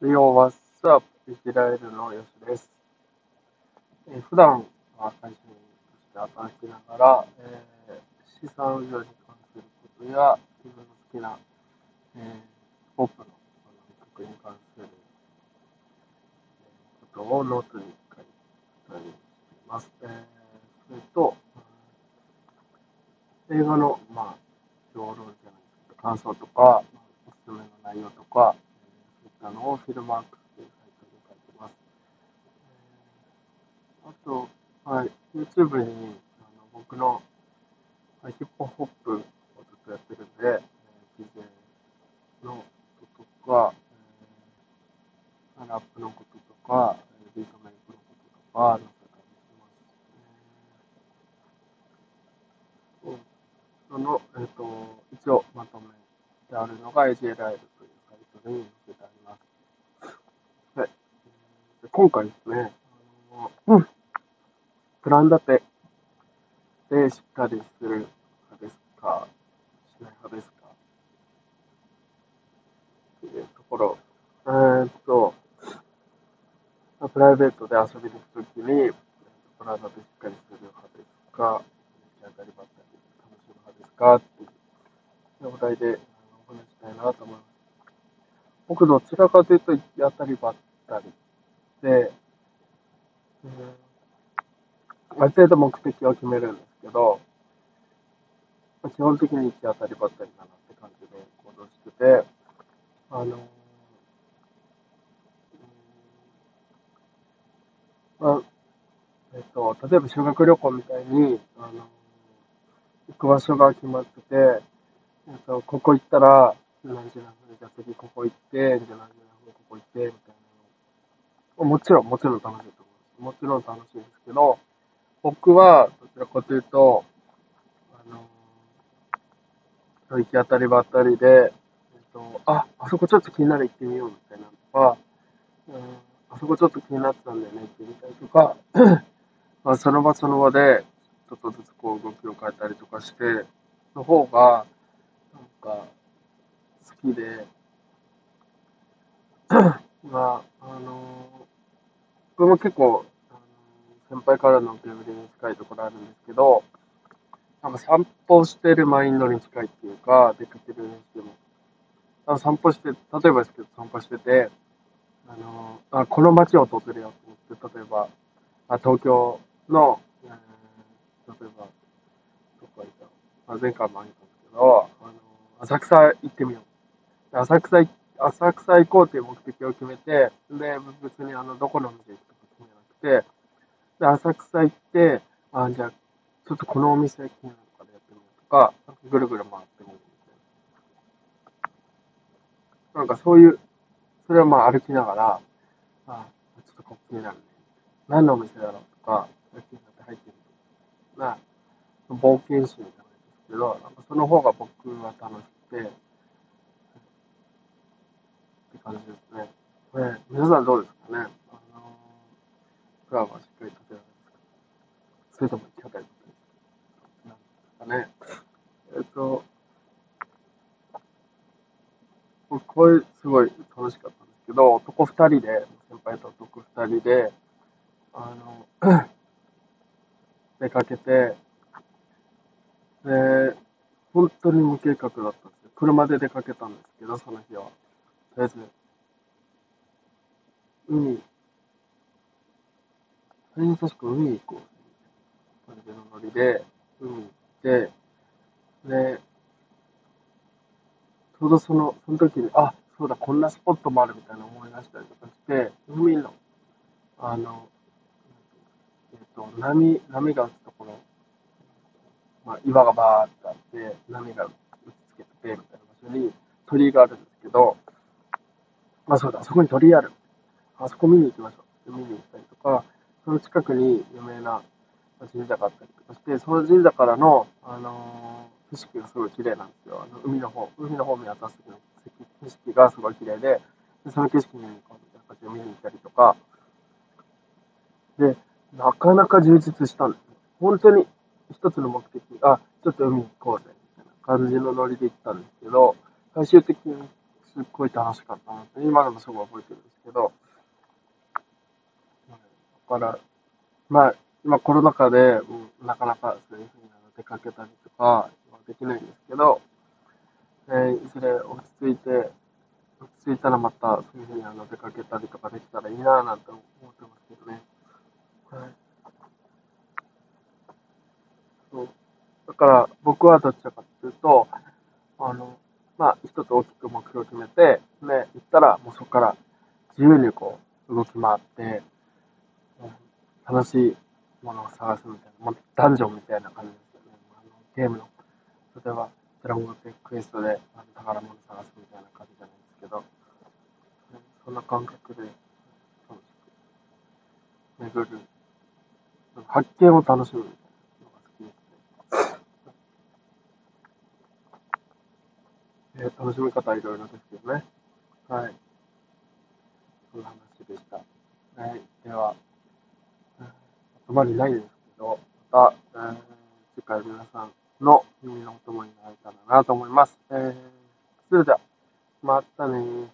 Yo, what's up? ezilaeru のよしです。えー普段は会社員として働きながら、えー資産運用に関することや、自分の好きな、えー、ポップのあの曲に関することをノートに書いたりしています。えーそれと、映画の、まあ、評論じゃないですけど、感想とか、おすすめの内容とか、たのをフィルマークスというサイトに書いてます。えーあと、はい、YouTube にあの僕のヒップホップをずっとやってるんで、えー、DJ のこととか、えーラップのこととか、えービートメイクのこととか載せたりします。そうその、えっ、と、一応まとめてあるのが AJ ライブというサイトに載せてあります。はい。で今回ですね、うん、プラン立てでしっかりする派ですか、しない派ですかっていうところ。えーっと、まあプライベートで遊びに行くときに、プラン立てしっかりする派ですか、行き当たりばったり楽しむ派ですかっていうお題でお話ししたいなと思います。僕どちらかというと行き当たりばったりで、うんある程度目的を決めるんですけど、基本的に行き当たりばったりだなって感じで行動してて、あの、うんまあ、えっと、例えば修学旅行みたいに、あの、行く場所が決まってて、えっと、ここ行ったら、何時何分、じゃ次ここ行って、じゃ何時何分ここ行って、みたいな。もちろん、もちろん楽しいと思います。もちろん楽しいんですけど、僕は、どちらかというと、あの、行き当たりばったりで、えっと、あ、あそこちょっと気になる行ってみようみたいなとか、うん、あそこちょっと気になってたんだよね行ってみたりとか、まあ、その場その場で、ちょっとずつこう動きを変えたりとかして、の方が、なんか、好きで、まあ、僕も結構、先輩からの受け売りに近いところあるんですけど、なんか散歩してるマインドに近いっていうか、出かけるにしても。あの散歩して、例えばですけど散歩してて、あのあこの街を訪れようと思って、例えば、あ東京の、えー例えば、どこ行ったあ前回もあげたんですけど、あの浅草行ってみよう。浅草、浅草行こうという目的を決めて、で、別にあの、どこの店行く、で、浅草行って、あ、じゃあ、ちょっとこのお店気になるからやってみようとか、なんかぐるぐる回ってみるみたいな。なんかそういう、それはまあ歩きながら、あ、ちょっとここ気になるね。何のお店だろうとか、気になって入ってみる。まあ、冒険心じゃないですけど、なんかその方が僕は楽しくて、って感じですね。ね皆さんどうですか？プランはしっかり立てられますかそれとも行き当たりばったりなんですかね。えっと、僕これすごい楽しかったんですけど、男二人で、先輩と男二人で、あの、出かけて、で、本当に無計画だったんですよ。車で出かけたんですけど、その日は。とりあえず、海、それに確か海行こう。感じのノリで、海行って、で、ちょうどその、その時に、あ、そうだ、こんなスポットもあるみたいな思い出したりとかして、海の、あの、えっと、波、波が打つところ、まあ、岩がバーってあって、波が打ちつけてて、みたいな場所に鳥居があるんですけど、まあそうだ、そこに鳥居ある。あそこ見に行きましょう。見に行ったりとか、その近くに有名な神社があったりとかして、その神社からの、あのー景色がすごい綺麗なんですよ。あの海の方、海の方見渡す時の景色がすごい綺麗で、でその景色にこうみたいな感じで見に行ったりとか、で、なかなか充実したんです。本当に一つの目的、あ、ちょっと海行こうぜ、みたいな感じのノリで行ったんですけど、最終的にすっごい楽しかったなって、今でもすごい覚えてるんですだから、まあ、今コロナ禍で、なかなかそういうふうに出かけたりとかはできないんですけど、えーいずれ落ち着いて、落ち着いたらまたそういうふうにあの出かけたりとかできたらいいななんて思ってますけどね。はい。そう。だから僕はどっちかっていうと、あの、まあ、一つ大きく目標を決めて、ね、行ったらもうそこから自由にこう動き回って、楽しいものを探すみたいな、もうダンジョンみたいな感じですよね。あのゲームの、例えば、ドラゴンクエストであの宝物を探すみたいな感じじゃないですけど、そんな感覚で楽しく巡る、発見を楽しむのが好きですね。え楽しみ方はいろいろですけどね。はい。そんな話でした。はい。では、あまりないんですけど、また、えー次回皆さんの耳のお供になれたらなと思います。えーそれでは、またねー。